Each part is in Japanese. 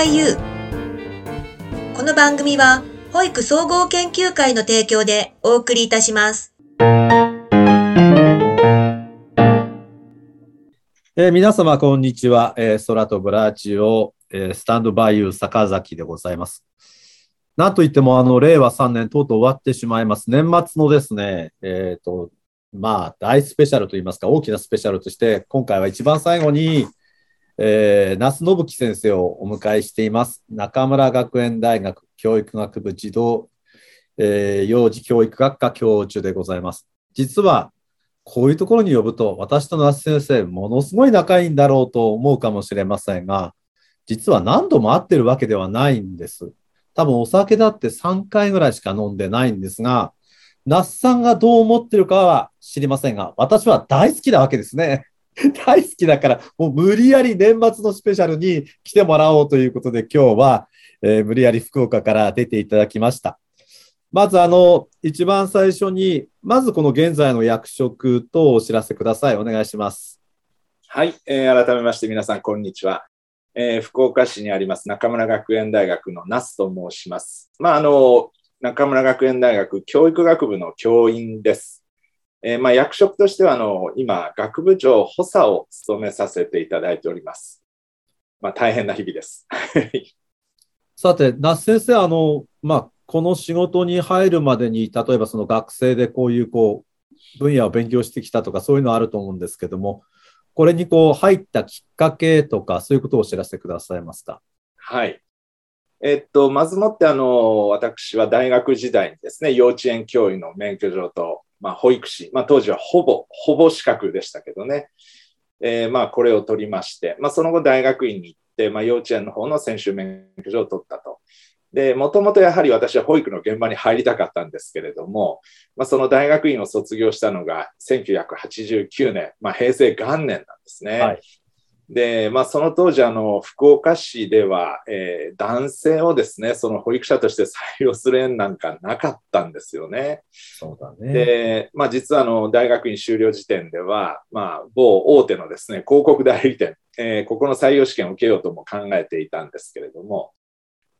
by you。この番組は、保育総合研究会の提供でお送りいたします。えー、皆様、こんにちは。えー、空とブラーチオ、えー、 Stand by you 坂崎でございます。なんといっても、あの、令和3年、とうとう終わってしまいます。年末のですね、えっ、ー、と、まあ、大スペシャルといいますか、大きなスペシャルとして、今回は一番最後に、えー、那須信樹先生をお迎えしています。中村学園大学教育学部児童、えー、幼児教育学科教授でございます。実は、こういうところに呼ぶと、私と那須先生、ものすごい仲いいんだろうと思うかもしれませんが、実は何度も会ってるわけではないんです。多分お酒だって3回ぐらいしか飲んでないんですが、那須さんがどう思ってるかは知りませんが、私は大好きなわけですね。大好きだから、もう無理やり年末のスペシャルに来てもらおうということで、今日は、えー、無理やり福岡から出ていただきました。まず、あの、一番最初に、まずこの現在の役職とお知らせください。お願いします。はい、えー、改めまして皆さん、こんにちは。えー、福岡市にあります中村学園大学の那須と申します。まあ、あの、中村学園大学教育学部の教員です。えー、まあ、役職としては、あの、今、学部長補佐を務めさせていただいております。まあ、大変な日々です。さて、那須先生、あの、まあ、この仕事に入るまでに、例えばその学生でこういう、こう、分野を勉強してきたとか、そういうのあると思うんですけども、これにこう入ったきっかけとか、そういうことをお知らせくださいますか？はい。えっと、まずもって、あの、私は大学時代にですね、幼稚園教諭の免許状と、まあ、保育士、まあ、当時はほぼ、ほぼ資格でしたけどね、えー、まあ、これを取りまして、まあ、その後大学院に行って、まあ、幼稚園の方の専修免許状を取ったと。で、もともとやはり私は保育の現場に入りたかったんですけれども、まあ、その大学院を卒業したのが1989年、まあ、平成元年なんですね。はい、で、まあ、その当時、あの、福岡市では、えー、男性をですね、その保育者として採用する縁なんかなかったんですよね。そうだね。で、まあ、実は、あの、大学院修了時点では、まあ、某大手のですね、広告代理店、えー、ここの採用試験を受けようとも考えていたんですけれども、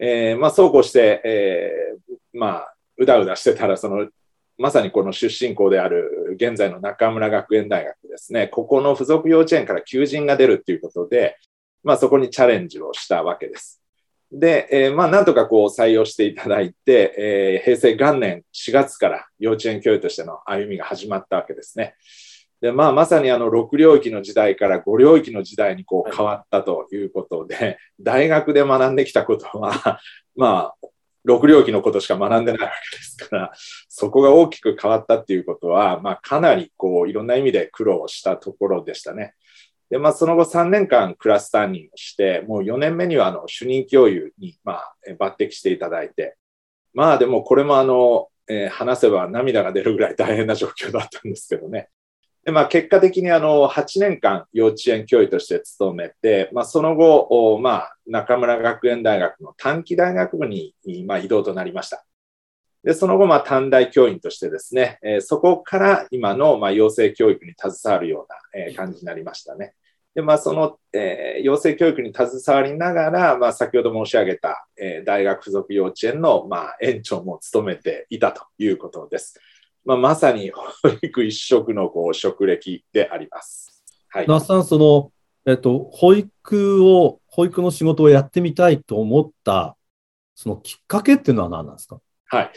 えー、まあ、そうこうして、えー、まあ、うだうだしてたら、その、まさにこの出身校である現在の中村学園大学ですね、ここの付属幼稚園から求人が出るっていうことで、まあ、そこにチャレンジをしたわけです。で、えー、まあ、なんとかこう採用していただいて、えー、平成元年4月から幼稚園教諭としての歩みが始まったわけですね。で、まあ、まさにあの6領域の時代から5領域の時代にこう変わったということで、はい、大学で学んできたことは、まあ、6領域のことしか学んでないわけですから、そこが大きく変わったっていうことは、まあ、かなりこういろんな意味で苦労したところでしたね。で、まあ、その後3年間クラス担任をして、もう4年目にはあの主任教諭に、まあ、抜擢していただいて、まあでもこれもあの、えー、話せば涙が出るぐらい大変な状況だったんですけどね。でまあ、結果的にあの8年間幼稚園教諭として勤めて、まあ、その後、まあ、中村学園大学の短期大学部に、まあ、移動となりました。でその後、まあ、短大教員としてですね、えー、そこから今の、まあ、養成教育に携わるような、えー、感じになりましたね。で、まあ、その、えー、養成教育に携わりながら、まあ、先ほど申し上げた、えー、大学附属幼稚園の、まあ、園長も務めていたということです。まあ、まさに保育一色のこう職歴であります。はい、那須さん、その、えっと、保育を、保育の仕事をやってみたいと思った、そのきっかけっていうのは何なんですか？はい。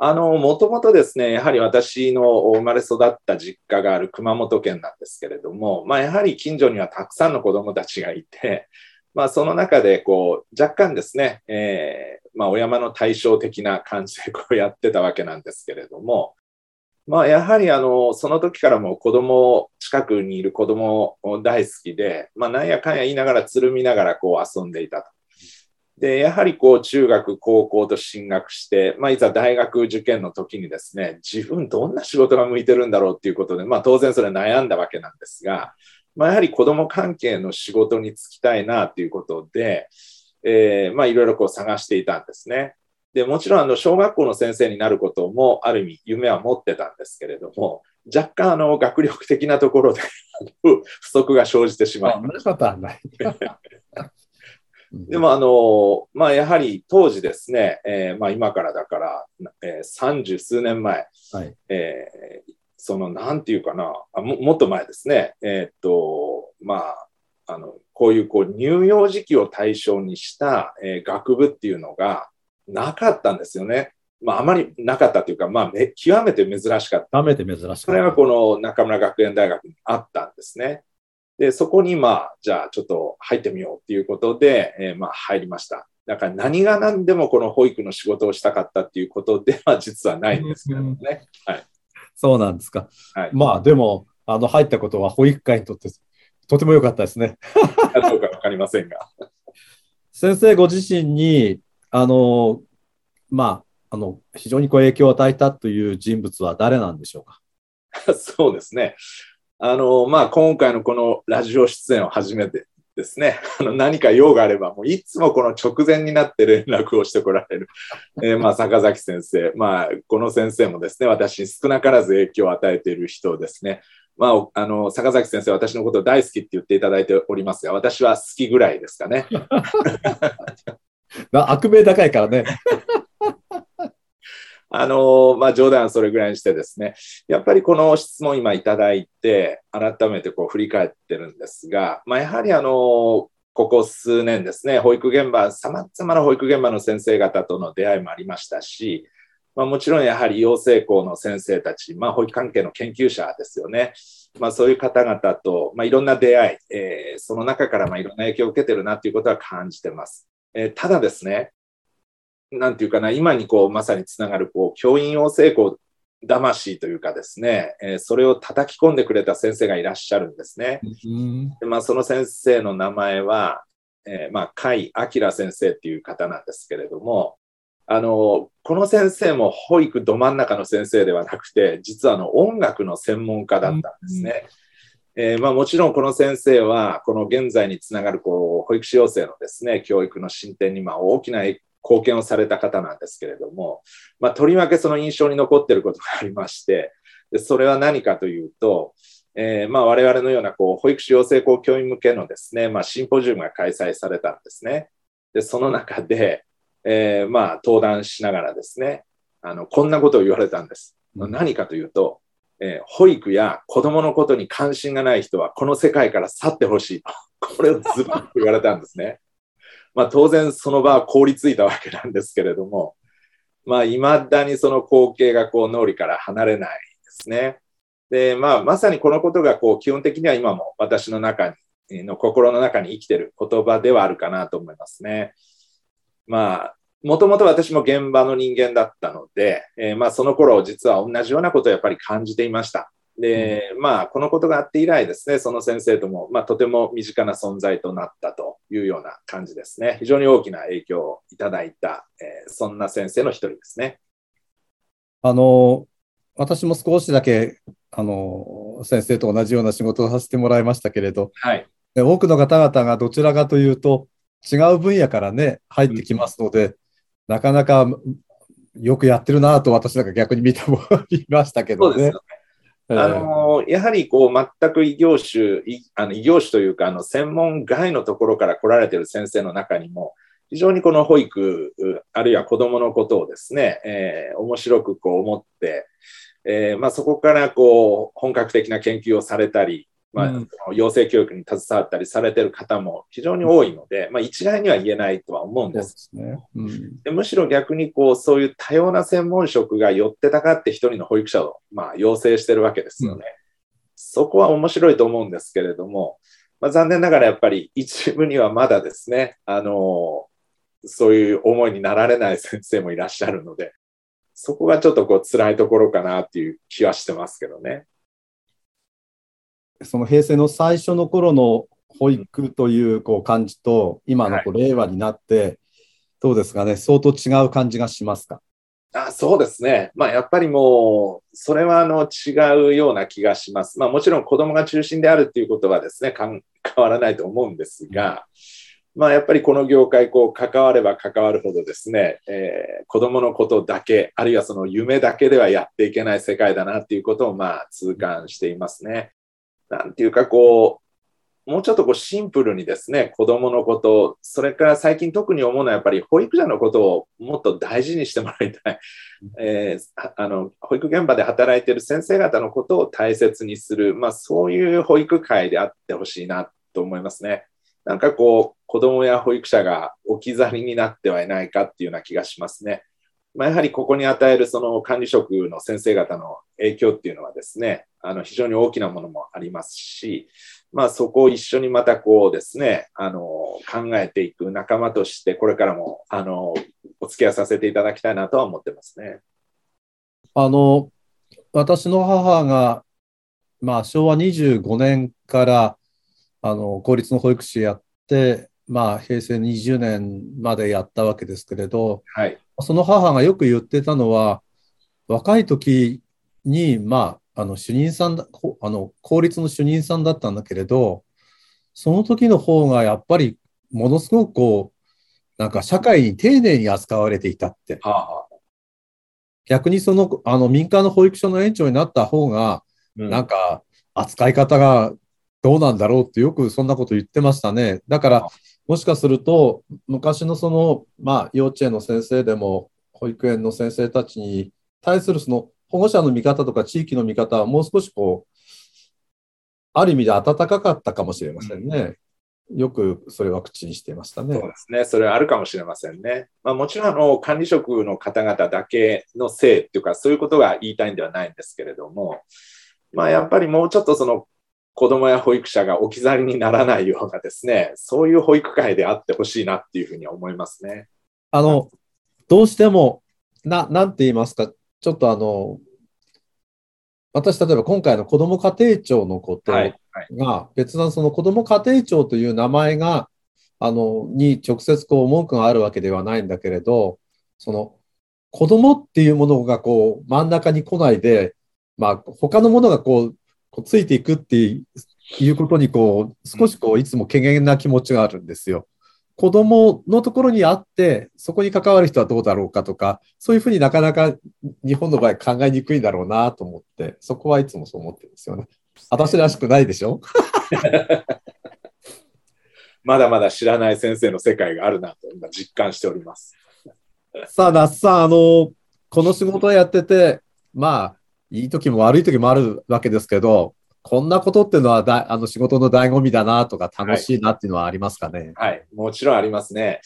あの、もともとですね、やはり私の生まれ育った実家がある熊本県なんですけれども、まあ、やはり近所にはたくさんの子供たちがいて、まあ、その中で、こう、若干ですね、えー、まあ、お山の対照的な感じでこうやってたわけなんですけれども、まあ、やはりあのその時からも子供近くにいる子供大好きで、まあ、なんやかんや言いながらつるみながらこう遊んでいたと。でやはりこう中学高校と進学して、まあ、いざ大学受験の時にですね自分どんな仕事が向いてるんだろうっていうことで、まあ、当然それ悩んだわけなんですが、まあ、やはり子ども関係の仕事に就きたいなということで、えー、まあいろいろこう探していたんですね。でもちろんあの小学校の先生になることもある意味夢は持ってたんですけれども若干あの学力的なところで不足が生じてしまう。でも、あの、まあ、やはり当時ですね、えー、まあ、今からだから、えー、30数年前、はい、えー、その、なんていうかなあも、もっと前ですね、えー、っと、まあ、あの、こういう、こう、乳幼児期を対象にした、えー、学部っていうのがなかったんですよね。まあ、あまりなかったというか、まあ、極めて珍しかった。極めて珍しかった。それがこの中村学園大学にあったんですね。で、そこにまあ、じゃあちょっと入ってみようっていうことで、えー、まあ入りました。だから何が何でもこの保育の仕事をしたかったっていうことで は実はないんですけどね。はい。そうなんですか。はい、まあでも、あの入ったことは保育界にとってとても良かったですね。どうかわかりませんが。先生ご自身に、あの、まあ、あの、非常にこう影響を与えたという人物は誰なんでしょうか？そうですね。あの、まあ、今回のこのラジオ出演を初めてですね、あの何か用があれば、もういつもこの直前になって連絡をしてこられる、えー、まあ、坂崎先生、まあ、この先生もですね、私少なからず影響を与えている人ですね。まあ、あの、坂崎先生、私のことを大好きって言っていただいておりますが、私は好きぐらいですかね。悪名高いからね。あの、まあ、冗談それぐらいにしてですね、やっぱりこの質問今いただいて、改めてこう振り返ってるんですが、まあ、やはりあの、ここ数年ですね、保育現場、さまざまな保育現場の先生方との出会いもありましたし、まあ、もちろんやはり養成校の先生たち、まあ、保育関係の研究者ですよね。まあ、そういう方々と、まあ、いろんな出会い、えー、その中からまあいろんな影響を受けてるなということは感じてます。えー、ただですね、なんていうかな、今にこう、まさにつながる、こう、教員養成校魂というかですね、えー、それを叩き込んでくれた先生がいらっしゃるんですね。でまあ、その先生の名前は、えー、まあ、甲斐明先生っていう方なんですけれども、あの、この先生も保育ど真ん中の先生ではなくて、実はあの音楽の専門家だったんですね。えー、まあ、もちろんこの先生は、この現在につながるこう保育士養成のですね、教育の進展にま大きな貢献をされた方なんですけれども、まあ、とりわけその印象に残っていることがありまして、でそれは何かというと、えー、まあ我々のようなこう保育士養成校教員向けのですね、まあ、シンポジウムが開催されたんですね。で、その中で、えー、まあ登壇しながらですね、あの、こんなことを言われたんです。何かというと、えー、保育や子供のことに関心がない人はこの世界から去ってほしいと。これをズバッと言われたんですね。まあ、当然その場は凍りついたわけなんですけれども、まあ、未だにその光景がこう脳裏から離れないですね。で、まあ、まさにこのことがこう基本的には今も私の中に、の心の中に生きている言葉ではあるかなと思いますね。まあ、もともと私も現場の人間だったので、えー、まあその頃実は同じようなことをやっぱり感じていました。で、まあ、このことがあって以来ですね、その先生とも、まあ、とても身近な存在となったというような感じですね。非常に大きな影響をいただいた、えー、そんな先生の一人ですね。あの、私も少しだけ、あの、先生と同じような仕事をさせてもらいましたけれど、はい、多くの方々がどちらかというと、違う分野からね、入ってきますので、うん、なかなかよくやってるなと私なんか逆に見ても いましたけどね。あのやはりこう全く異業種、あの異業種というかあの専門外のところから来られている先生の中にも、非常にこの保育、あるいは子どものことをですね、えー、面白くこう思って、えーまあ、そこからこう本格的な研究をされたり、まあ、うん、養成教育に携わったりされている方も非常に多いので、まあ、一概には言えないとは思うんです。で、ねうん、むしろ逆にこうそういう多様な専門職が寄ってたかって一人の保育者を、まあ、養成してるわけですよね。うん、そこは面白いと思うんですけれども、まあ、残念ながらやっぱり一部にはまだですね、あのそういう思いになられない先生もいらっしゃるので、そこがちょっとこう辛いところかなっていう気はしてますけどね。その平成の最初の頃の保育というこう感じと、今のこう令和になって、どうですかね、相当違う感じがしますか？あそうですね。まあ、やっぱりもう、それはあの違うような気がします。まあ、もちろん子供が中心であるっていうことはですね、変わらないと思うんですが、まあ、やっぱりこの業界、こう、関われば関わるほどですね、えー、子供のことだけ、あるいはその夢だけではやっていけない世界だなっていうことを、まあ、痛感していますね。なんていうかこう、もうちょっとこうシンプルにですね、子供のこと、それから最近特に思うのはやっぱり保育者のことをもっと大事にしてもらいたい。えー、あの保育現場で働いている先生方のことを大切にする、まあ、そういう保育会であってほしいなと思いますね。なんかこう、子供や保育者が置き去りになってはいないかっていうような気がしますね。まあ、やはりここに与えるその管理職の先生方の影響っていうのはですね、あの非常に大きなものもありますし、まあ、そこを一緒にまたこうですね、あの考えていく仲間として、これからもあのお付き合いさせていただきたいなとは思ってますね。あの私の母が、まあ、昭和25年からあの公立の保育士やって、まあ、平成20年までやったわけですけれど、はい、その母がよく言ってたのは、若い時に、まあ、あの主任さんだあの公立の主任さんだったんだけれど、その時の方がやっぱりものすごくこう、なんか社会に丁寧に扱われていたって。はあ、逆にそのあの民間の保育所の園長になった方が、うん、なんか扱い方がどうなんだろうってよくそんなこと言ってましたね。だから、もしかすると、昔のその、まあ、幼稚園の先生でも、保育園の先生たちに対するその保護者の見方とか地域の見方はもう少しこう、ある意味で温かかったかもしれませんね。うん、よくそれは口にしていましたね。そうですね。それはあるかもしれませんね。まあ、もちろんあの管理職の方々だけのせいっていうか、そういうことが言いたいんではないんですけれども、まあ、やっぱりもうちょっとその子供や保育者が置き去りにならないようなですね、そういう保育会であってほしいなっていうふうに思いますね。あの、どうしても、な、なんて言いますか、ちょっとあの、私、例えば今回の子ども家庭庁のことが、別なその子ども家庭庁という名前が、あの、に直接こう文句があるわけではないんだけれど、その子供っていうものがこう真ん中に来ないで、まあ他のものがこうこうついていくっていうことにこう少しこういつも怪げな気持ちがあるんですよ。子供のところにあって、そこに関わる人はどうだろうかとか、そういうふうになかなか日本の場合考えにくいんだろうなと思って、そこはいつもそう思ってるんですよね。私らしくないでしょ？まだまだ知らない先生の世界があるなと今実感しております。さあ、那須さん、あの、この仕事をやってて、まあ、いい時も悪い時もあるわけですけど、こんなことっていうのはだあの仕事の醍醐味だなとか楽しいなっていうのはありますかね？はい、はい、もちろんありますね。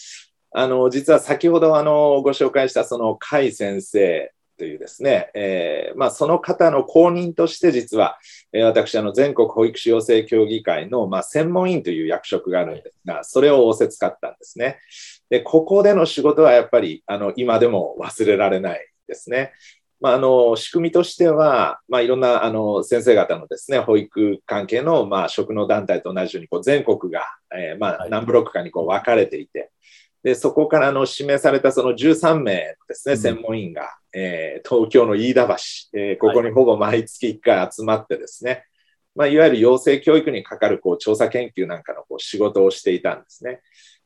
あの、実は先ほどあのご紹介したその甲斐先生というですね、えー、まあ、その方の公認として実は、えー、私あの全国保育士養成協議会の、まあ、専門員という役職があるんですが、それを仰せつかったんですね。で、ここでの仕事はやっぱりあの今でも忘れられないですね。まあ、あの仕組みとしては、まあ、いろんなあの先生方のですね保育関係の、まあ、職能団体と同じようにこう全国が、えー、まあ、何ブロックかにこう分かれていて、でそこからの指名されたその13名のですね、専門員が、えー、東京の飯田橋、えー、ここにほぼ毎月1回集まってですね、まあ、いわゆる養成教育にかかるこう調査研究なんかのこう仕事をしていたんですね。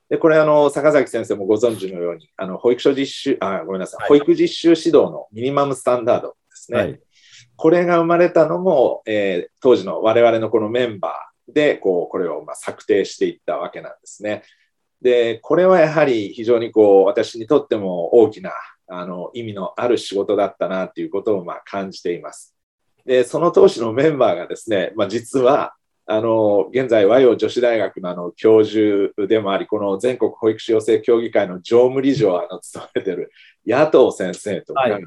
で、これ、あの、坂崎先生もご存知のように、あの、保育所実習、あ、ごめんなさい、はい、保育実習指導のミニマムスタンダードですね。はい、これが生まれたのも、えー、当時の我々のこのメンバーで、こう、これをま策定していったわけなんですね。で、これはやはり非常にこう、私にとっても大きな、あの、意味のある仕事だったなということをま感じています。で、その当時のメンバーがですね、まあ、実は、あの、現在、和洋女子大学のあの教授でもあり、この全国保育士養成協議会の常務理事をあの務めている野党先生とか、はい、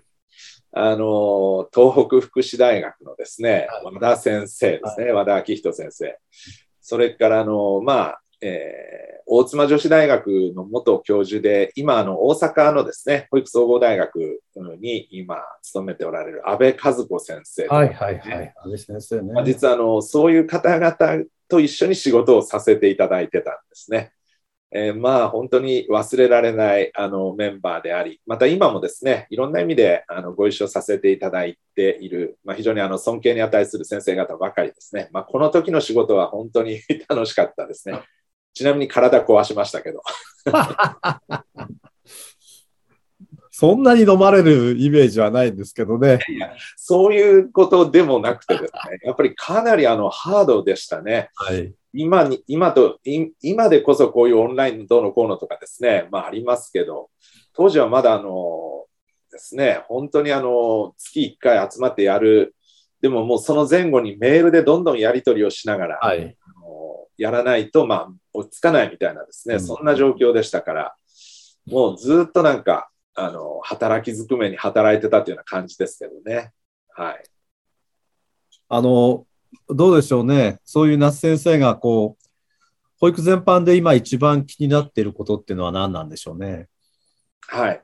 あの、東北福祉大学のですね、はい、和田先生ですね、はい、和田昭人先生。それから、あの、まあ、えー、大妻女子大学の元教授で、今、あの、大阪のですね、保育総合大学に今、勤めておられる安倍和子先生、ね、はいはいはい。安倍先生ね。まあ、実は、あの、そういう方々と一緒に仕事をさせていただいてたんですね。えー、まあ本当に忘れられないあのメンバーであり、また今もですね、いろんな意味であのご一緒させていただいている、まあ、非常にあの尊敬に値する先生方ばかりですね。まあ、この時の仕事は本当に 楽しかったですね。ちなみに体壊しましたけど。そんなに飲まれるイメージはないんですけどね。いやそういうことでもなくてですね、やっぱりかなりあのハードでしたね。はい、今に、今と、今でこそこういうオンラインどうのこうのとかですね、まあありますけど、当時はまだあの、ですね、本当にあの、月1回集まってやる、でももうその前後にメールでどんどんやり取りをしながら、はい、あのやらないと、まあ、追いつかないみたいなですね、うん、そんな状況でしたから、もうずっとなんか、あの、働きずくめに働いてたというような感じですけどね。はい。あの、どうでしょうね。そういう那須先生が、こう、保育全般で今一番気になっていることっていうのは何なんでしょうね。はい。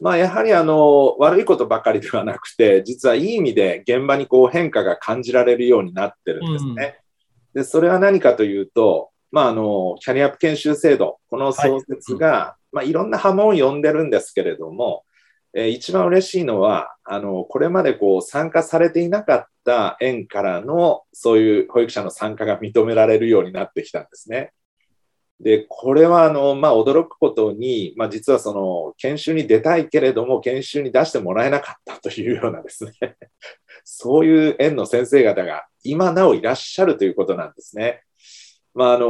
まあ、やはりあの、悪いことばかりではなくて、実はいい意味で現場にこう変化が感じられるようになってるんですね。うん、で、それは何かというと、まあ、あの、キャリアアップ研修制度、この創設が、はい、まあ、いろんな波紋を呼んでるんですけれども、えー、一番嬉しいのは、あの、これまでこう参加されていなかった園からの、そういう保育者の参加が認められるようになってきたんですね。で、これは、あの、まあ、驚くことに、まあ、実はその、研修に出たいけれども、研修に出してもらえなかったというようなですね、そういう園の先生方が今なおいらっしゃるということなんですね。まあ、あの、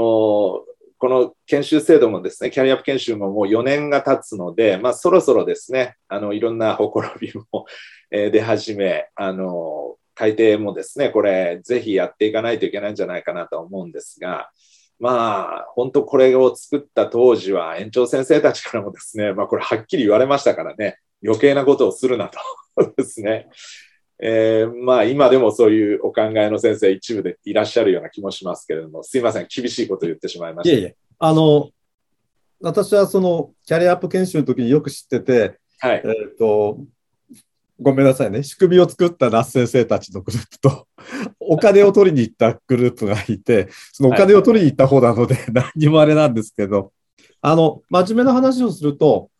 この研修制度もですね、キャリアアップ研修ももう4年が経つので、まあ、そろそろですね、あの、いろんなほころびも、出始め、あの、改定もですね、これ、ぜひやっていかないといけないんじゃないかなと思うんですが、まあ、本当これを作った当時は園長先生たちからもですね、まあこれはっきり言われましたからね、余計なことをするなと ですね。えー、まあ今でもそういうお考えの先生一部でいらっしゃるような気もしますけれども、すいません、厳しいことを言ってしまいました。いえいえ、あの、私はそのキャリアアップ研修の時によく知ってて、はい、えっ、ー、と、ごめんなさいね、仕組みを作った那須先生たちのグループと、お金を取りに行ったグループがいて、そのお金を取りに行った方なので、何にもあれなんですけど、あの、真面目な話をすると、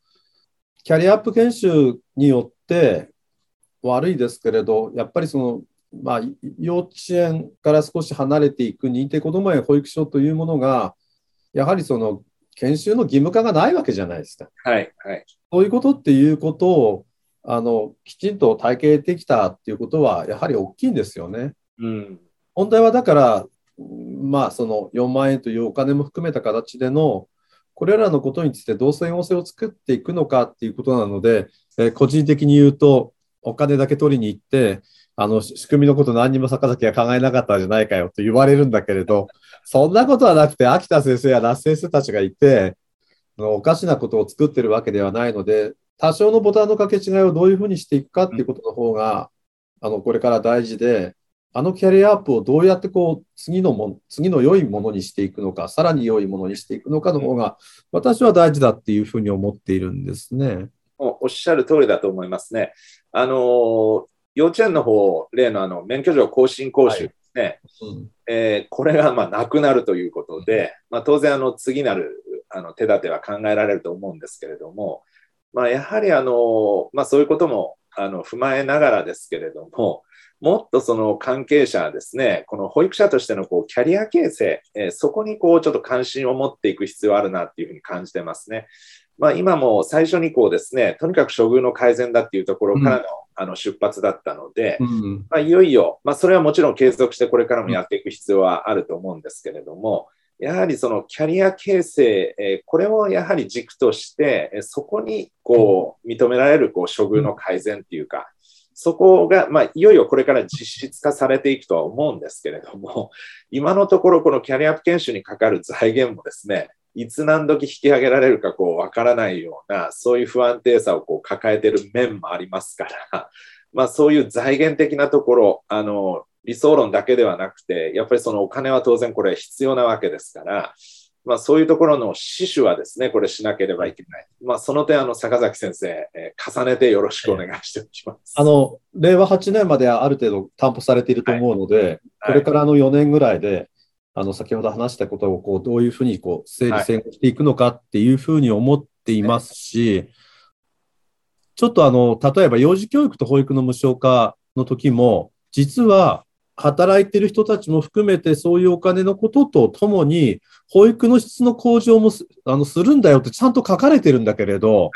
キャリアアップ研修によって悪いですけれど、やっぱりその、まあ、幼稚園から少し離れていく認定こども園保育所というものが、やはりその研修の義務化がないわけじゃないですか。はい、はい。そういうことっていうことをあのきちんと体系できたっていうことは、やはり大きいんですよね。うん、問題はだから、まあ、その4万円というお金も含めた形での、これらのことについてどう整合性を作っていくのかっていうことなので、えー、個人的に言うと、お金だけ取りに行って、あの仕組みのこと何にも坂崎は考えなかったんじゃないかよと言われるんだけれど、そんなことはなくて、秋田先生や那須先生たちがいて、おかしなことを作ってるわけではないので、多少のボタンの掛け違いをどういうふうにしていくかっていうことの方が、あの、これから大事で、あのキャリアアップをどうやってこう、次のも、次の良いものにしていくのか、さらに良いものにしていくのかの方が、私は大事だっていうふうに思っているんですね。おっしゃる通りだと思いますね。あの、幼稚園の方、例のあの、免許状更新講習ですね。はいうん、えー、これがまあなくなるということで、まあ、当然あの、次なるあの手立ては考えられると思うんですけれども、まあ、やはりあの、まあ、そういうこともあの踏まえながらですけれども、もっとその関係者ですね、この保育者としてのこうキャリア形成、えー、そこにこうちょっと関心を持っていく必要あるなっていうふうに感じてますね。まあ、今も最初にこうですね、とにかく処遇の改善だっていうところからのうん、あの出発だったので、うん、まあ、いよいよ、まあ、それはもちろん継続してこれからもやっていく必要はあると思うんですけれども、やはりそのキャリア形成、えこれをやはり軸として、えそこにこう認められるこう処遇の改善っていうか、そこが、まあ、いよいよこれから実質化されていくとは思うんですけれども、今のところこのキャリアアップ研修にかかる財源もですね、いつ何時引き上げられるかこうわからないような、そういう不安定さをこう抱えている面もありますから、まあそういう財源的なところ、あの、理想論だけではなくて、やっぱりそのお金は当然これ必要なわけですから、まあ、そういうところの死守はですね、これしなければいけない。まあ、その点、あの、坂崎先生、えー、重ねてよろしくお願いしておきます。あの、令和8年まではある程度担保されていると思うので、はい、これからの4年ぐらいで、あの、先ほど話したことを、こう、どういうふうに、こう、整理整合していくのかっていうふうに思っていますし、はい、ちょっとあの、例えば幼児教育と保育の無償化の時も、実は、働いてる人たちも含めてそういうお金のこととともに、保育の質の向上もあのするんだよってちゃんと書かれてるんだけれど、はい、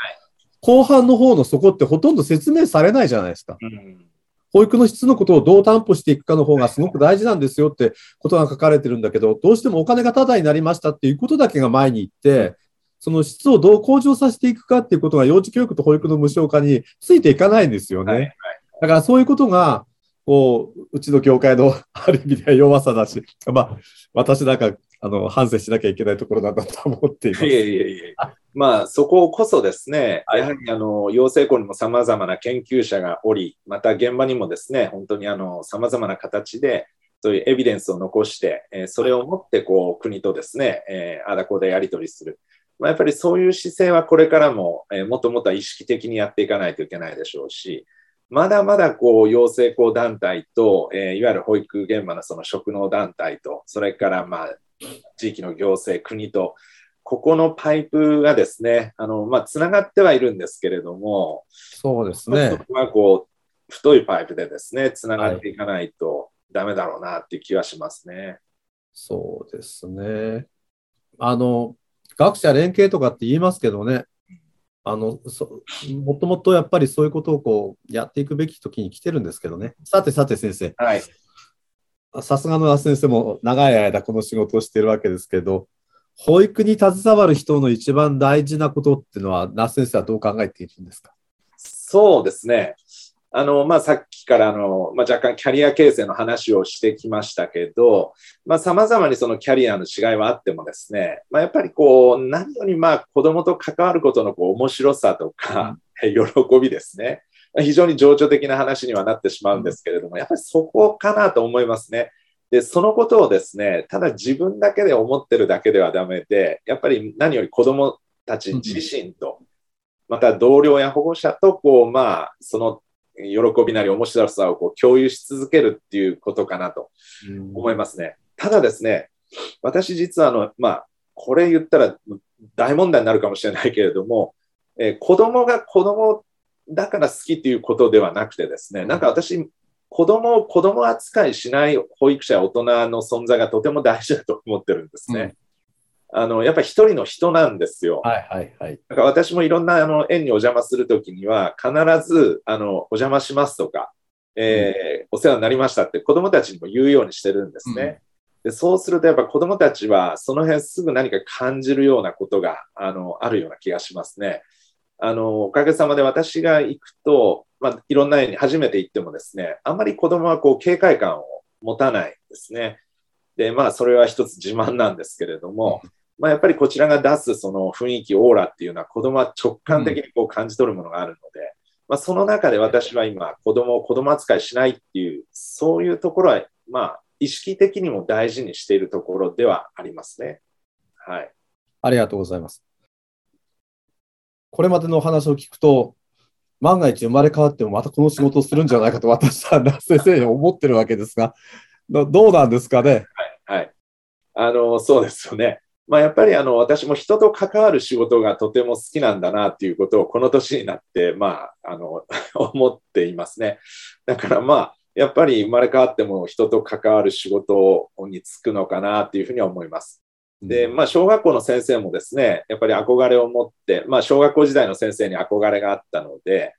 後半の方のそこってほとんど説明されないじゃないですか。うん、保育の質のことをどう担保していくかの方がすごく大事なんですよってことが書かれてるんだけど、どうしてもお金がタダになりましたっていうことだけが前に行って、その質をどう向上させていくかっていうことが幼児教育と保育の無償化についていかないんですよね。はいはい、だからそういうことが、こう、うちの業界の ある意味では弱さだし、まあ、私なんか、あの、反省しなきゃいけないところなんだと思っています。いえいえいえ。まあ、そここそですね、やはり、あの、養成校にも様々な研究者がおり、また現場にもですね、本当にあの、様々な形で、そういうエビデンスを残して、えー、それをもって、こう、国とですね、えー、あだこでやり取りする。まあ、やっぱりそういう姿勢はこれからも、えー、もっともっと意識的にやっていかないといけないでしょうし、まだまだこう養成校団体と、えー、いわゆる保育現場のその職能団体と、それからまあ地域の行政、国と、ここのパイプがですね、あのまあ、つながってはいるんですけれども、そうですね。そこはこう太いパイプでですね、つながっていかないとだめだろうなっていう気はしますね。はい、そうですね。あの、学者連携とかって言いますけどね、あのもともとやっぱりそういうことをこうやっていくべき時に来てるんですけどね。さてさて先生。はい。さすがの先生も長い間この仕事をしているわけですけど、保育に携わる人の一番大事なことっていうのは、那須先生はどう考えているんですか？そうですね。あの、まあ、さっきからあの、まあ、若干キャリア形成の話をしてきましたけど、まあ、様々にそのキャリアの違いはあってもですね、まあ、やっぱりこう、何よりまあ、子供と関わることのこう面白さとか、うん、喜びですね。非常に情緒的な話にはなってしまうんですけれども、やっぱりそこかなと思いますね。で、そのことをですね、ただ自分だけで思ってるだけではダメで、やっぱり何より子供たち自身と、また同僚や保護者と、こう、まあ、その喜びなり面白さをこう共有し続けるっていうことかなと思いますね。ただですね、私実はあの、まあ、これ言ったら大問題になるかもしれないけれども、えー、子供が子供だから好きっていうことではなくてですね、なんか私、子供を子供扱いしない保育者や大人の存在がとても大事だと思ってるんですね。あの、やっぱり一人の人なんですよ。はいはいはい。だから私もいろんなあの園にお邪魔するときには、必ず、あの、お邪魔しますとか、えー、うん、お世話になりましたって子供たちにも言うようにしてるんですね。うん、でそうするとやっぱ子供たちはその辺すぐ何か感じるようなことが、あの、あるような気がしますね。あの、おかげさまで私が行くと、まあ、いろんな園に初めて行ってもですね、あんまり子供はこう警戒感を持たないですね。で、まあ、それは一つ自慢なんですけれども、まあ、やっぱりこちらが出すその雰囲気、オーラっていうのは子供は直感的にこう感じ取るものがあるので、まあ、その中で私は今、子供を子供扱いしないっていう、そういうところは、まあ、意識的にも大事にしているところではありますね。はい。ありがとうございます。これまでのお話を聞くと、万が一生まれ変わってもまたこの仕事をするんじゃないかと私は先生に思ってるわけですが、どうなんですかね？はい、はい。あの、そうですよね。まあ、やっぱりあの私も人と関わる仕事がとても好きなんだなっていうことをこの年になって、まあ、あの 思っていますね。だからまあやっぱり生まれ変わっても人と関わる仕事に就くのかなっていうふうに思います。で、まあ、小学校の先生もですね、やっぱり憧れを持って、まあ、小学校時代の先生に憧れがあったので、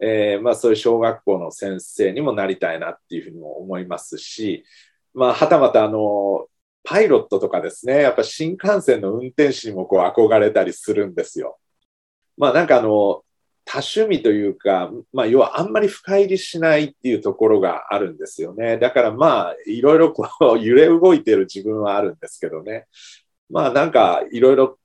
えー、まあ、そういう小学校の先生にもなりたいなっていうふうにも思いますし、まあ、はたまた、あの、パイロットとかですね、やっぱ新幹線の運転士にもこう憧れたりするんですよ。まあなんかあの、多趣味というか、まあ要はあんまり深入りしないっていうところがあるんですよね。だからまあいろいろこう 揺れ動いてる自分はあるんですけどね。まあなんかいろいろ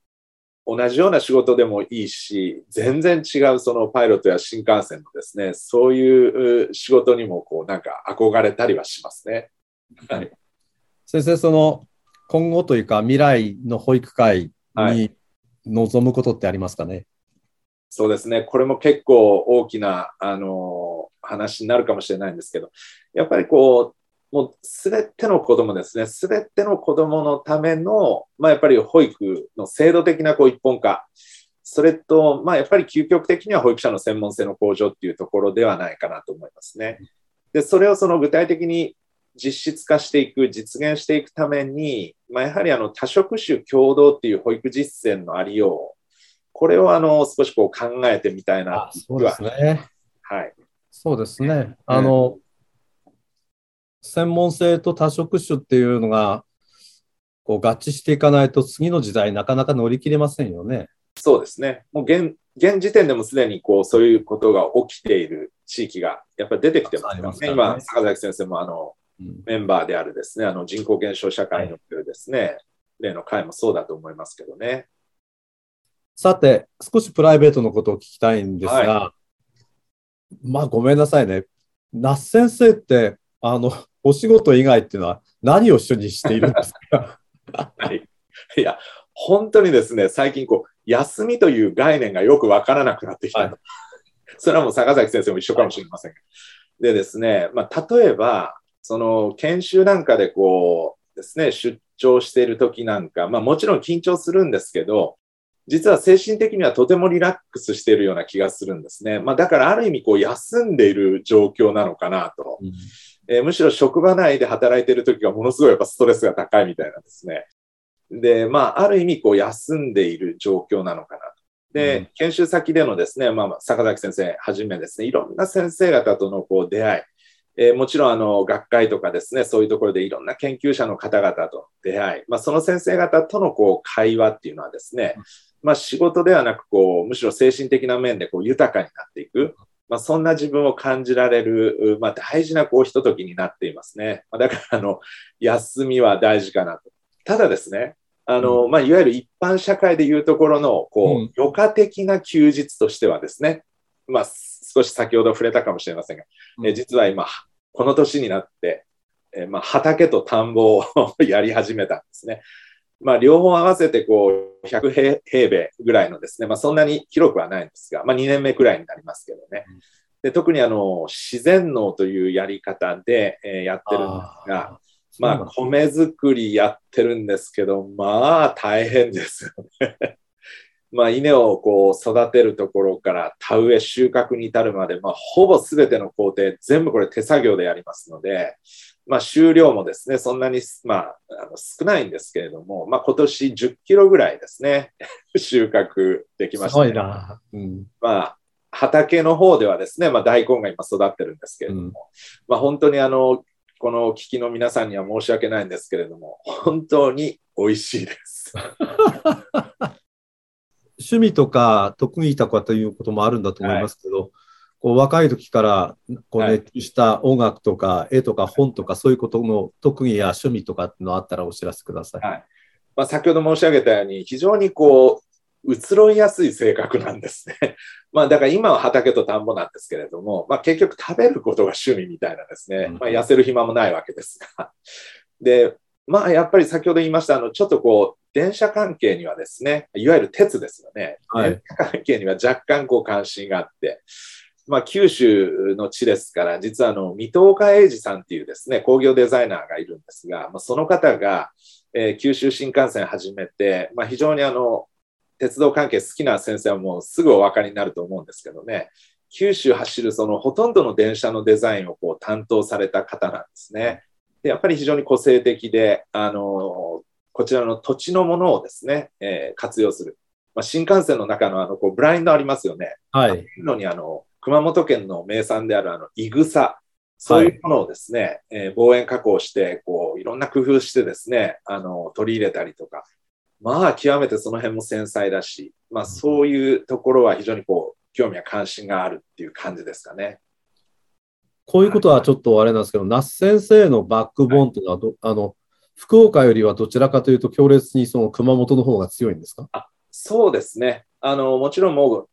同じような仕事でもいいし、全然違うそのパイロットや新幹線のですね、そういう仕事にもこうなんか憧れたりはしますね。はい。先生、その今後というか未来の保育会に望むことってありますかね、はい、そうですね。これも結構大きな、あの話になるかもしれないんですけど、やっぱりこう、もうすべての子供ですね、すべての子供のための、まあ、やっぱり保育の制度的なこう一本化、それと、まあ、やっぱり究極的には保育者の専門性の向上っていうところではないかなと思いますね。で、それをその具体的に実質化していく、実現していくために、まあ、やはりあの多職種共同っていう保育実践のありよう、これをあの少しこう考えてみたいなそうですね。はい。そうですね。あの、専門性と多職種っていうのが、こう合致していかないと次の時代なかなか乗り切れませんよね。そうですね。もう現、現時点でもすでにこう、そういうことが起きている地域がやっぱり出てきてますからね。ね今、坂崎先生もあの、うんメンバーであるですね、あの人口減少社会のですね、例の会もそうだと思いますけどね。さて、少しプライベートのことを聞きたいんですが、はまあごめんなさいね。那須先生って、あの、お仕事以外っていうのは何を主にしているんですか？はい。いや、本当にですね、最近こう、休みという概念がよくわからなくなってきた。はいそれはもう坂崎先生も一緒かもしれませんが。でですね、まあ、例えば、その研修なんかでこうですね、出張している時なんか、まあもちろん緊張するんですけど、実は精神的にはとてもリラックスしているような気がするんですね。まあだからある意味こう休んでいる状況なのかなと。えーむしろ職場内で働いている時がものすごいやっぱストレスが高いみたいなんですね。で、まあ、ある意味、こう、休んでいる状況なのかなと。で、うん研修先でのですね、まあ、坂崎先生はじめですね、いろんな先生方とのこう出会い、えーもちろん、あの、学会とかですね、そういうところでいろんな研究者の方々と出会い、まあ、その先生方とのこう、会話っていうのはですね、まあ、仕事ではなく、こう、むしろ精神的な面でこう、豊かになっていく。まあ、そんな自分を感じられる、まあ、大事なこうひとときになっていますね。まあだからあの休みは大事かなと。ただですね、あのまあ、いわゆる一般社会でいうところのこう、うん余暇的な休日としてはですね、まあ、少し先ほど触れたかもしれませんが、うんえ実は今、この年になって、えまあ、畑と田んぼをやり始めたんですね。まあ、両方合わせてこう100平平米ぐらいのですね、まあ、そんなに広くはないんですが、まあ、2年目くらいになりますけどね。で特にあの自然農というやり方で、えーやってるんですが、まあ、米作りやってるんですけど、まあ、大変ですよね。まあ、稲をこう育てるところから田植え収穫に至るまで、まあ、ほぼ全ての工程、全部これ手作業でやりますので、まあ、収量もですね、そんなに、まあ、あの少ないんですけれども、まあ、今年10キロぐらいですね、収穫できました、すごいな。うんまあ、畑の方ではですね、まあ、大根が今育ってるんですけれども、うんまあ、本当にあの、このお聞きの皆さんには申し訳ないんですけれども、本当に美味しいです。趣味とか得意とかということもあるんだと思いますけど、こう若い時からこうはい熱中した音楽とか絵とか本とかそういうことの特技や趣味とかっていうのあったらお知らせください。はいまあ、先ほど申し上げたように、非常にこう、移ろいやすい性格なんですね。まあ、だから今は畑と田んぼなんですけれども、まあ、結局食べることが趣味みたいなですね、うんまあ、痩せる暇もないわけですが。で、まあ、やっぱり先ほど言いました、あの、ちょっとこう、電車関係にはですね、いわゆる鉄ですよね。はい関係には若干こう関心があって、まあ、九州の地ですから、実はあの、水戸岡英二さんっていうですね、工業デザイナーがいるんですが、まあ、その方が、えー九州新幹線始めて、まあ、非常にあの、鉄道関係好きな先生はもうすぐお分かりになると思うんですけどね、九州走るそのほとんどの電車のデザインをこう担当された方なんですね。でやっぱり非常に個性的で、あのこちらの土地のものをですね、えー活用する。まあ、新幹線の中のあのこうブラインドありますよね。はい。のにあの熊本県の名産であるあのいぐさ、そういうものをですね、えー望遠加工してこういろんな工夫してですねあの取り入れたりとか、まあ極めてその辺も繊細だし、まあ、そういうところは非常にこう興味や関心があるっていう感じですかね。こういうことはちょっとあれなんですけど、那須先生のバックボーンっていうのはど、あの、福岡よりはどちらかというと強烈にその熊本の方が強いんですか？そうですね。あの、もちろんもう、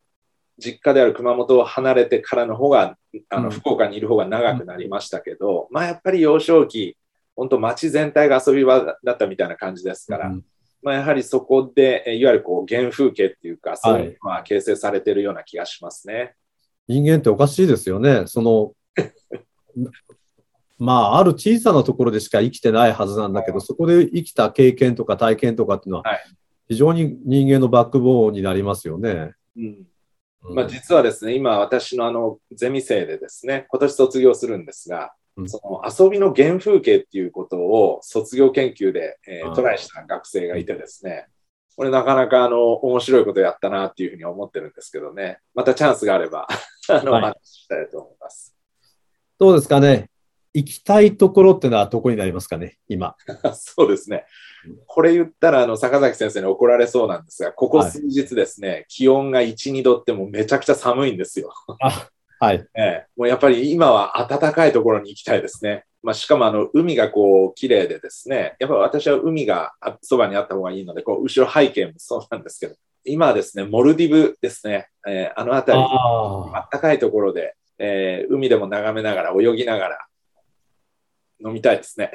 実家である熊本を離れてからの方が、あの、うん福岡にいる方が長くなりましたけど、まあ、やっぱり幼少期、本当街全体が遊び場だったみたいな感じですから、うんまあ、やはりそこで、えいわゆるこう、原風景っていうか、そういうのは形成されているような気がしますね。人間っておかしいですよね。その、まあ、ある小さなところでしか生きてないはずなんだけど、そこで生きた経験とか体験とかっていうのははい、非常に人間のバックボーンになりますよね。うん。うん。まあ、実はですね、今私のあのゼミ生でですね、今年卒業するんですが、うん。その遊びの原風景っていうことを卒業研究で、えートライした学生がいてですね、これなかなかあの面白いことやったなっていうふうに思ってるんですけどね、またチャンスがあればあの、はい。お話ししたいと思います。どうですかね？行きたいところってのはどこになりますかね、今。そうですね。これ言ったら、あの、坂崎先生に怒られそうなんですが、ここ数日ですね、気温が1、2度ってもうめちゃくちゃ寒いんですよ。あ、はい。ええ、もうやっぱり今は暖かいところに行きたいですね。まあ、しかもあの、海がこう、綺麗でですね、やっぱり私は海があそばにあった方がいいので、こう、後ろ背景もそうなんですけど、今はですね、モルディブですね、えーあの辺り、あ暖かいところで、えー海でも眺めながら、泳ぎながら、飲みたいですね。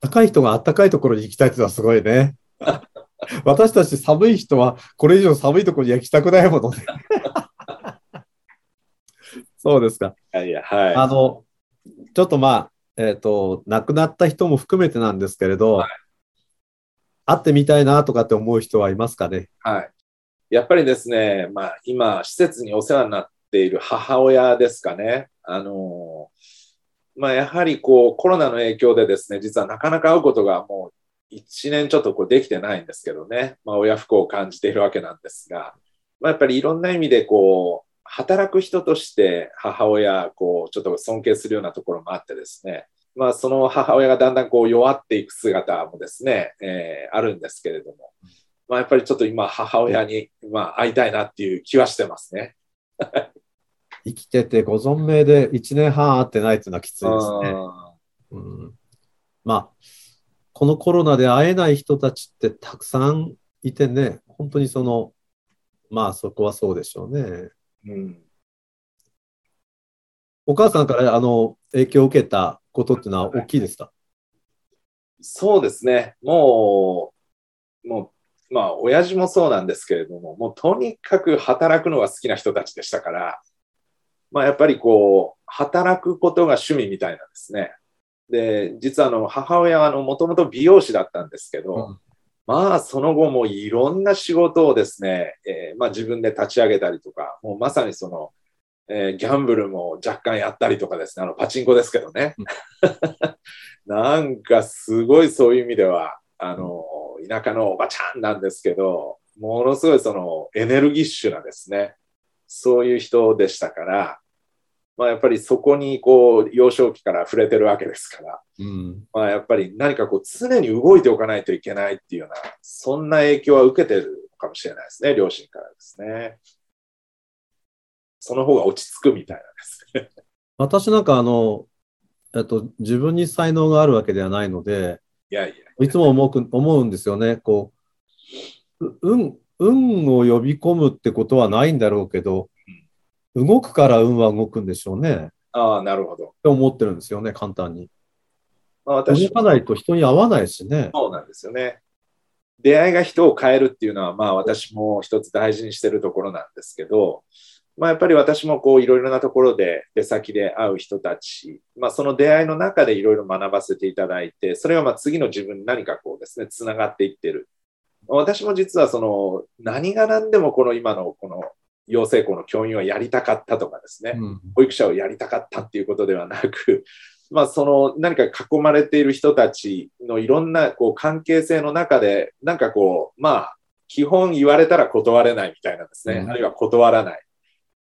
高い人が暖かいところに行きたいってのはすごいね。私たち寒い人はこれ以上寒いところには行きたくないものね。そうですか。いやいや、はい。あの、ちょっとまあ、えっ、と、亡くなった人も含めてなんですけれど、はい会ってみたいなとかって思う人はいますかね？はい。やっぱりですね、まあ、今、施設にお世話になっている母親ですかね。あのまあ、やはりこう、コロナの影響でですね、実はなかなか会うことがもう1年ちょっとこうできてないんですけどね。まあ、親不幸を感じているわけなんですが、まあ、やっぱりいろんな意味でこう、働く人として母親、こう、ちょっと尊敬するようなところもあってですね、まあ、その母親がだんだんこう弱っていく姿もですね、えーあるんですけれども、まあ、やっぱりちょっと今、母親に、まあ、会いたいなっていう気はしてますね。生きててご存命で1年半会ってないっていうのはきついですね。あうん、まあ、このコロナで会えない人たちってたくさんいてね、本当にその、まあそこはそうでしょうね。ーうんお母さんからあの影響を受けたことっていうのは大きいですか？そうですね。もう、もう、まあ、親父もそうなんですけれども、もうとにかく働くのが好きな人たちでしたから、まあ、やっぱりこう、働くことが趣味みたいなんですね。で、実はあの、母親はあの、もともと美容師だったんですけど、うんまあ、その後もいろんな仕事をですね、えーまあ自分で立ち上げたりとか、もうまさにその、えーギャンブルも若干やったりとかですね、あの、パチンコですけどね。なんかすごいそういう意味では、あの、田舎のおばちゃんなんですけど、ものすごいそのエネルギッシュなですね、そういう人でしたから、まあやっぱりそこにこう幼少期から触れてるわけですから、うん。まあやっぱり何かこう常に動いておかないといけないっていうような、そんな影響は受けてるかもしれないですね、両親からですね。その方が落ち着くみたいなんですね。私なんかあの、えっと、自分に才能があるわけではないので、いやいや。いつも思うく思うんですよね。こう、う運、運を呼び込むってことはないんだろうけど、動くから運は動くんでしょうね。ああ、なるほど。って思ってるんですよね、簡単に。まあ、私動かないと人に会わないしね。そうなんですよね。出会いが人を変えるっていうのは、まあ私も一つ大事にしてるところなんですけど、まあやっぱり私もこういろいろなところで出先で会う人たち、まあその出会いの中でいろいろ学ばせていただいて、それがまあ次の自分に何かこうですね、つながっていってる。私も実はその何が何でもこの今のこの養成校の教員をやりたかったとかですね、うん。保育者をやりたかったっていうことではなく、まあ、その何か囲まれている人たちのいろんなこう関係性の中で、なんかこう、まあ、基本言われたら断れないみたいなですね、うん。あるいは断らない、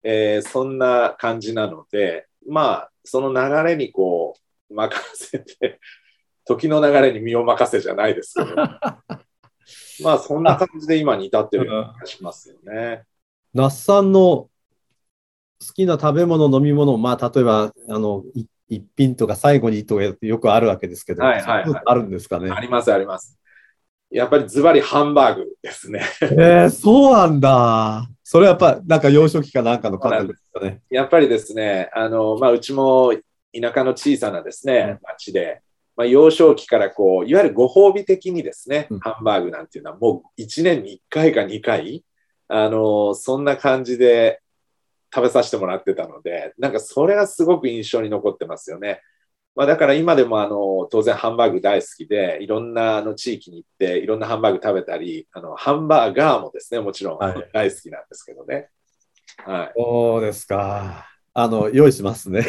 えーそんな感じなので、まあ、その流れにこう、任せて、時の流れに身を任せじゃないですけど、まあ、そんな感じで今に至ってるような気がしますよね。那須さんの好きな食べ物、飲み物、まあ、例えば、あの、い一品とか最後にとかよくあるわけですけど、はいはいはいあるんですかね？あります、あります。やっぱりズバリハンバーグですね。えー、そうなんだ。それはやっぱ、なんか幼少期かなんかの感覚ですかね？やっぱりですね、あの、まあ、うちも田舎の小さなですね、町で、まあ、幼少期からこう、いわゆるご褒美的にですね、うんハンバーグなんていうのはもう1年に1回か2回、あの、そんな感じで食べさせてもらってたので、なんかそれがすごく印象に残ってますよね。まあ、だから今でもあの当然ハンバーグ大好きでいろんなあの地域に行っていろんなハンバーグ食べたりあのハンバーガーもですねもちろんはい大好きなんですけどね。はそうですか。あの、用意しますね。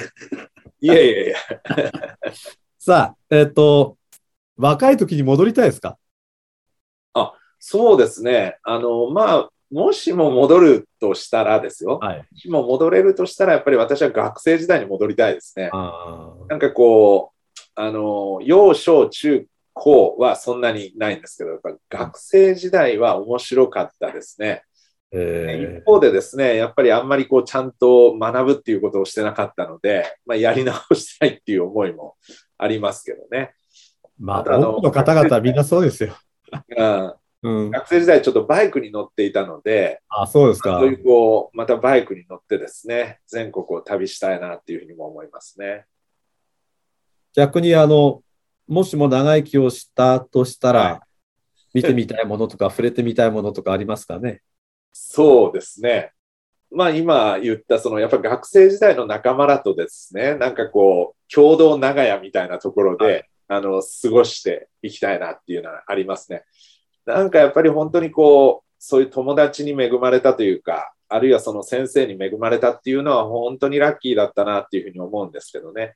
い、いやいやいやさあ、えっ、と、若い時に戻りたいですか？そうですね。あの、まあ、もしも戻るとしたらですよ。はい。もしも戻れるとしたら、やっぱり私は学生時代に戻りたいですね。あなんかこう、あの、幼少中高はそんなにないんですけど、やっぱ学生時代は面白かったですね。え一方でですね、やっぱりあんまりこうちゃんと学ぶっていうことをしてなかったので、まあ、やり直したいっていう思いもありますけどね。まあ、あの多くの方々はみんなそうですよ。うんうん。学生時代ちょっとバイクに乗っていたので、あ、そうですかそう。いうこう、またバイクに乗ってですね、全国を旅したいなっていうふうにも思いますね。逆に、あの、もしも長生きをしたとしたはいら、見てみたいものとか、触れてみたいものとかありますかね？そうですね。まあ今言ったそのやっぱ学生時代の仲間らとですね、なんかこう共同長屋みたいなところで、はいあの過ごしていきたいなっていうのはありますね。なんかやっぱり本当にこうそういう友達に恵まれたというか、あるいはその先生に恵まれたっていうのは本当にラッキーだったなっていうふうに思うんですけどね。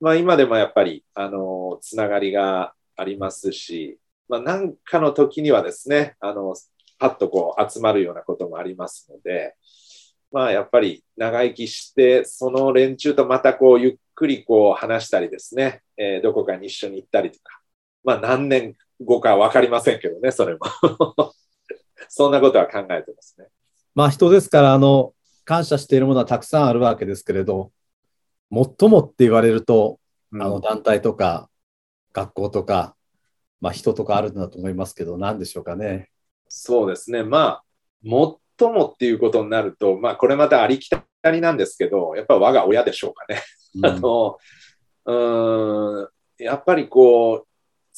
まあ今でもやっぱりあのつながりがありますし、まあなんかの時にはですね、あのパッとこう集まるようなこともありますので、まあやっぱり長生きして、その連中とまたこうゆっくりこう話したりですね、えーどこかに一緒に行ったりとか、まあ何年後かわかりませんけどね、それも。そんなことは考えてますね。まあ、人ですから、あの、感謝しているものはたくさんあるわけですけれど、最もって言われると、あの、団体とか、学校とか、まあ、人とかあるんだと思いますけど、何でしょうかね。そうですね。まあ、最もっていうことになると、まあ、これまたありきたりなんですけど、やっぱ我が親でしょうかね。あの、うーん、やっぱりこう、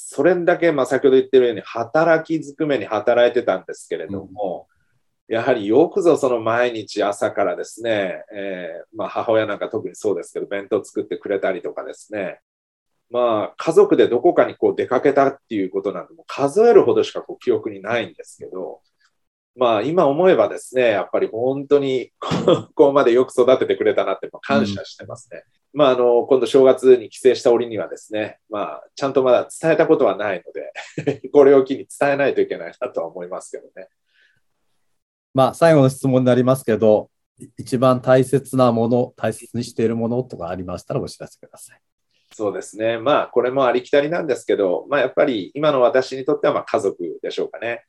それだけ、まあ、先ほど言ってるように、働きずくめに働いてたんですけれども、やはりよくぞその毎日朝からですね、えーまあ、母親なんか特にそうですけど、弁当作ってくれたりとかですね、まあ、家族でどこかにこう出かけたっていうことなんてもう数えるほどしかこう記憶にないんですけど、まあ今思えばですね、やっぱり本当にこ こまでよく育ててくれたなってまあ感謝してますね。まああの、今度正月に帰省した折にはですね、まあちゃんとまだ伝えたことはないので、これを機に伝えないといけないなとは思いますけどね。まあ、最後の質問になりますけど、い一番大切なもの、大切にしているものとかありましたらお知らせください。そうですね。まあこれもありきたりなんですけど、まあやっぱり今の私にとってはまあ家族でしょうかね。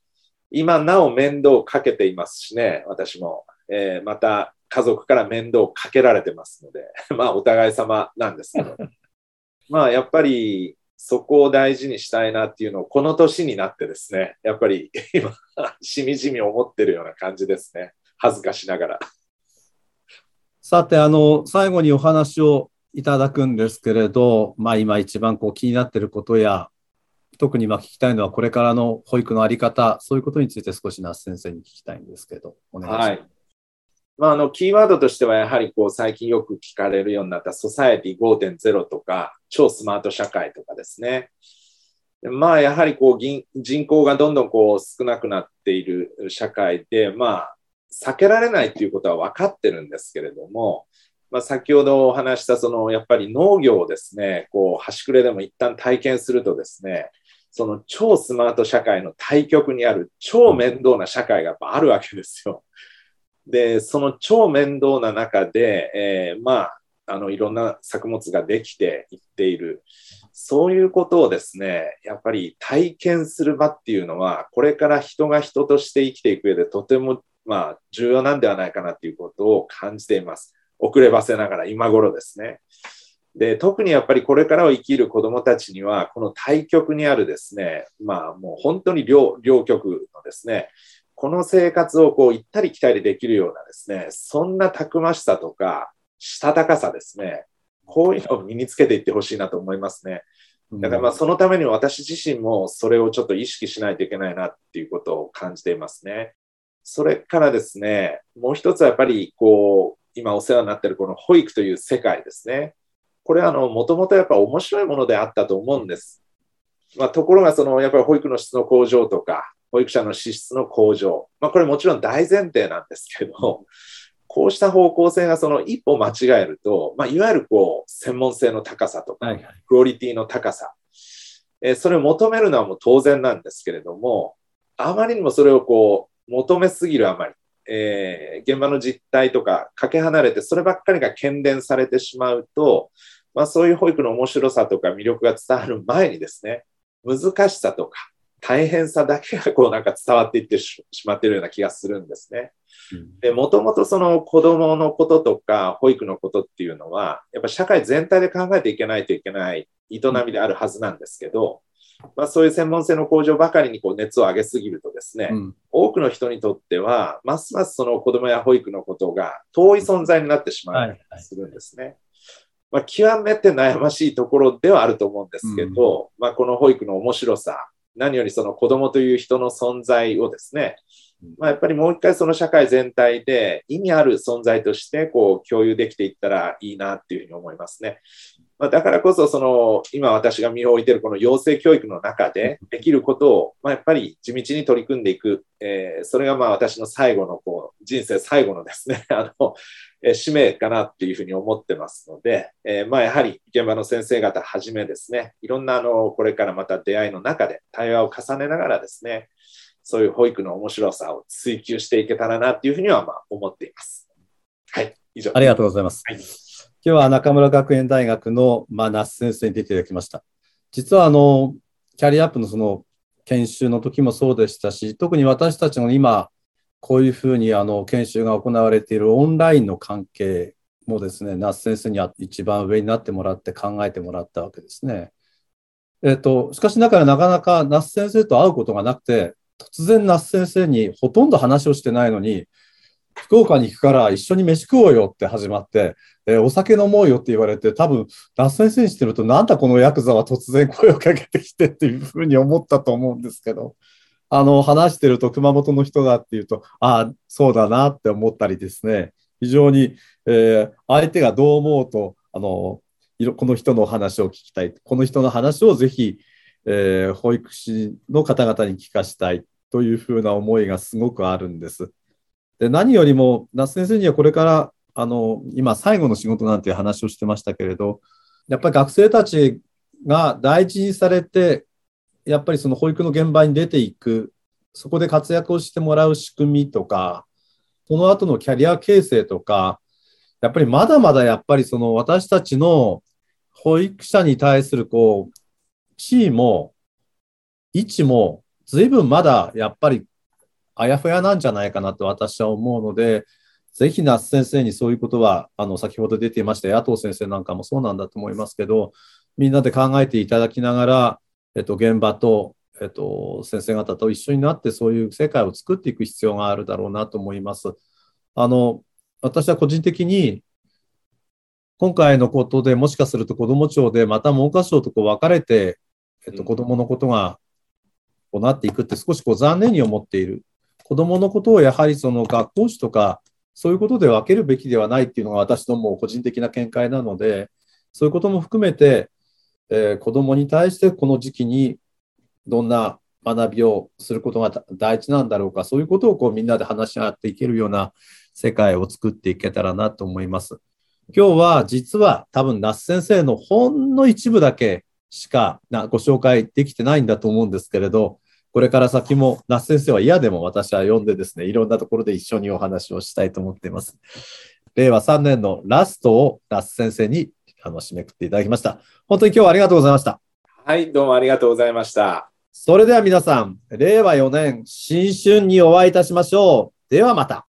今なお面倒をかけていますしね、私も。えーまた家族から面倒をかけられてますので、まあお互い様なんですけど。まあやっぱりそこを大事にしたいなっていうのをこの年になってですね、やっぱり 今、しみじみ思ってるような感じですね。恥ずかしながら。さて、あの、最後にお話をいただくんですけれど、まあ今一番こう気になっていることや、特にまあ聞きたいのはこれからの保育のあり方、そういうことについて少し那須先生に聞きたいんですけど、お願いします。はい。まあ、あの、キーワードとしては、やはりこう、最近よく聞かれるようになったソサエティ5.0とか、超スマート社会とかですね。まあ、やはりこう、人口がどんどんこう、少なくなっている社会で、まあ、避けられないっていうことは分かってるんですけれども、まあ、先ほどお話した、その、やっぱり農業をですね、こう、端くれでも一旦体験するとですね、その超スマート社会の対極にある超面倒な社会がやっぱあるわけですよ。で、その超面倒な中で、えーまあ、あの、いろんな作物ができていっている。そういうことをですね、やっぱり体験する場っていうのは、これから人が人として生きていく上でとても、まあ、重要なんではないかなっていうことを感じています。遅ればせながら今頃ですね。で、特にやっぱりこれからを生きる子供たちには、この対極にあるですね、まあもう本当に両両極のですね、この生活をこう行ったり来たりできるようなですね、そんなたくましさとか、したたかさですね、こういうのを身につけていってほしいなと思いますね。だからまあそのために私自身もそれをちょっと意識しないといけないなっていうことを感じていますね。それからですね、もう一つはやっぱりこう、今お世話になっているこの保育という世界ですね。これはあの、もともとやっぱ面白いものであったと思うんです。まあ、ところがその、やっぱり保育の質の向上とか、保育者の資質の向上。まあ、これもちろん大前提なんですけど、こうした方向性がその一歩間違えると、まあ、いわゆるこう、専門性の高さとか。クオリティの高さ、えーそれを求めるのはもう当然なんですけれども、あまりにもそれをこう、求めすぎるあまり、えー、現場の実態とかかけ離れてそればっかりが喧伝されてしまうと、まあ、そういう保育の面白さとか魅力が伝わる前にですね、難しさとか大変さだけがこうなんか伝わっていってしまっているような気がするんですね。で、もともとその子供のこととか保育のことっていうのは、やっぱ社会全体で考えていけないといけない営みであるはずなんですけど、まあ、そういう専門性の向上ばかりにこう熱を上げすぎるとですね、うん、多くの人にとっては、ますますその子供や保育のことが遠い存在になってしまうするんですね。まあ、極めて悩ましいところではあると思うんですけど、うん、まあ、この保育の面白さ、何よりその子供という人の存在をですね、まあ、やっぱりもう一回その社会全体で意味ある存在としてこう共有できていったらいいなっていうふうに思いますね。まあ、だからこそその今私が身を置いているこの養成教育の中でできることを、まあ、やっぱり地道に取り組んでいく、えー、それがまあ私の最後のこう人生最後のですね あの、えー、使命かなっていうふうに思ってますので、えー、まあやはり現場の先生方はじめですねいろんなあのこれからまた出会いの中で対話を重ねながらですねそういう保育の面白さを追求していけたらなっていうふうにはまあ思っています。はい、以上。ありがとうございます。はい今日は中村学園大学の、まあ、那須先生に出ていただきました。実はあの、キャリアアップのその研修の時もそうでしたし、特に私たちの今、こういうふうにあの研修が行われているオンラインの関係もですね、那須先生には一番上になってもらって考えてもらったわけですね。えっ、と、しかしながらなかなか那須先生と会うことがなくて、突然那須先生にほとんど話をしてないのに、福岡に行くから一緒に飯食おうよって始まって、えー、お酒飲もうよって言われて、多分、脱線選手してると、なんだこのヤクザは突然声をかけてきてっていうふうに思ったと思うんですけど、あの、話してると熊本の人だっていうと、ああ、そうだなって思ったりですね、非常に、えー、相手がどう思うと、あの、この人の話を聞きたい。この人の話をぜひ、えー、保育士の方々に聞かしたいというふうな思いがすごくあるんです。で何よりも、那須先生にはこれからあの今、最後の仕事なんていう話をしてましたけれど、やっぱり学生たちが大事にされて、やっぱりその保育の現場に出ていく、そこで活躍をしてもらう仕組みとか、その後のキャリア形成とか、やっぱりまだまだやっぱりその私たちの保育者に対するこう地位も位置も随分まだやっぱりあやふやなんじゃないかなと私は思うので、ぜひ那須先生にそういうことは、あの先ほど出ていました野党先生なんかもそうなんだと思いますけど、みんなで考えていただきながら、えっと、現場と、えっと、先生方と一緒になってそういう世界を作っていく必要があるだろうなと思います。あの私は個人的に今回のことでもしかすると子ども庁でまた文科省とこう分かれて、えっと、子どものことがこうなっていくって少しこう残念に思っている。子供のことをやはりその学校史とか、そういうことで分けるべきではないっていうのが私のも個人的な見解なので、そういうことも含めて、えー、子供に対してこの時期にどんな学びをすることが大事なんだろうか、そういうことをこうみんなで話し合っていけるような世界を作っていけたらなと思います。今日は実は多分那須先生のほんの一部だけしかご紹介できてないんだと思うんですけれど、これから先も、那須先生は嫌でも私は呼んでですね、いろんなところで一緒にお話をしたいと思っています。令和3年のラストを那須先生にあの締めくっていただきました。本当に今日はありがとうございました。はい、どうもありがとうございました。それでは皆さん、令和4年新春にお会いいたしましょう。ではまた。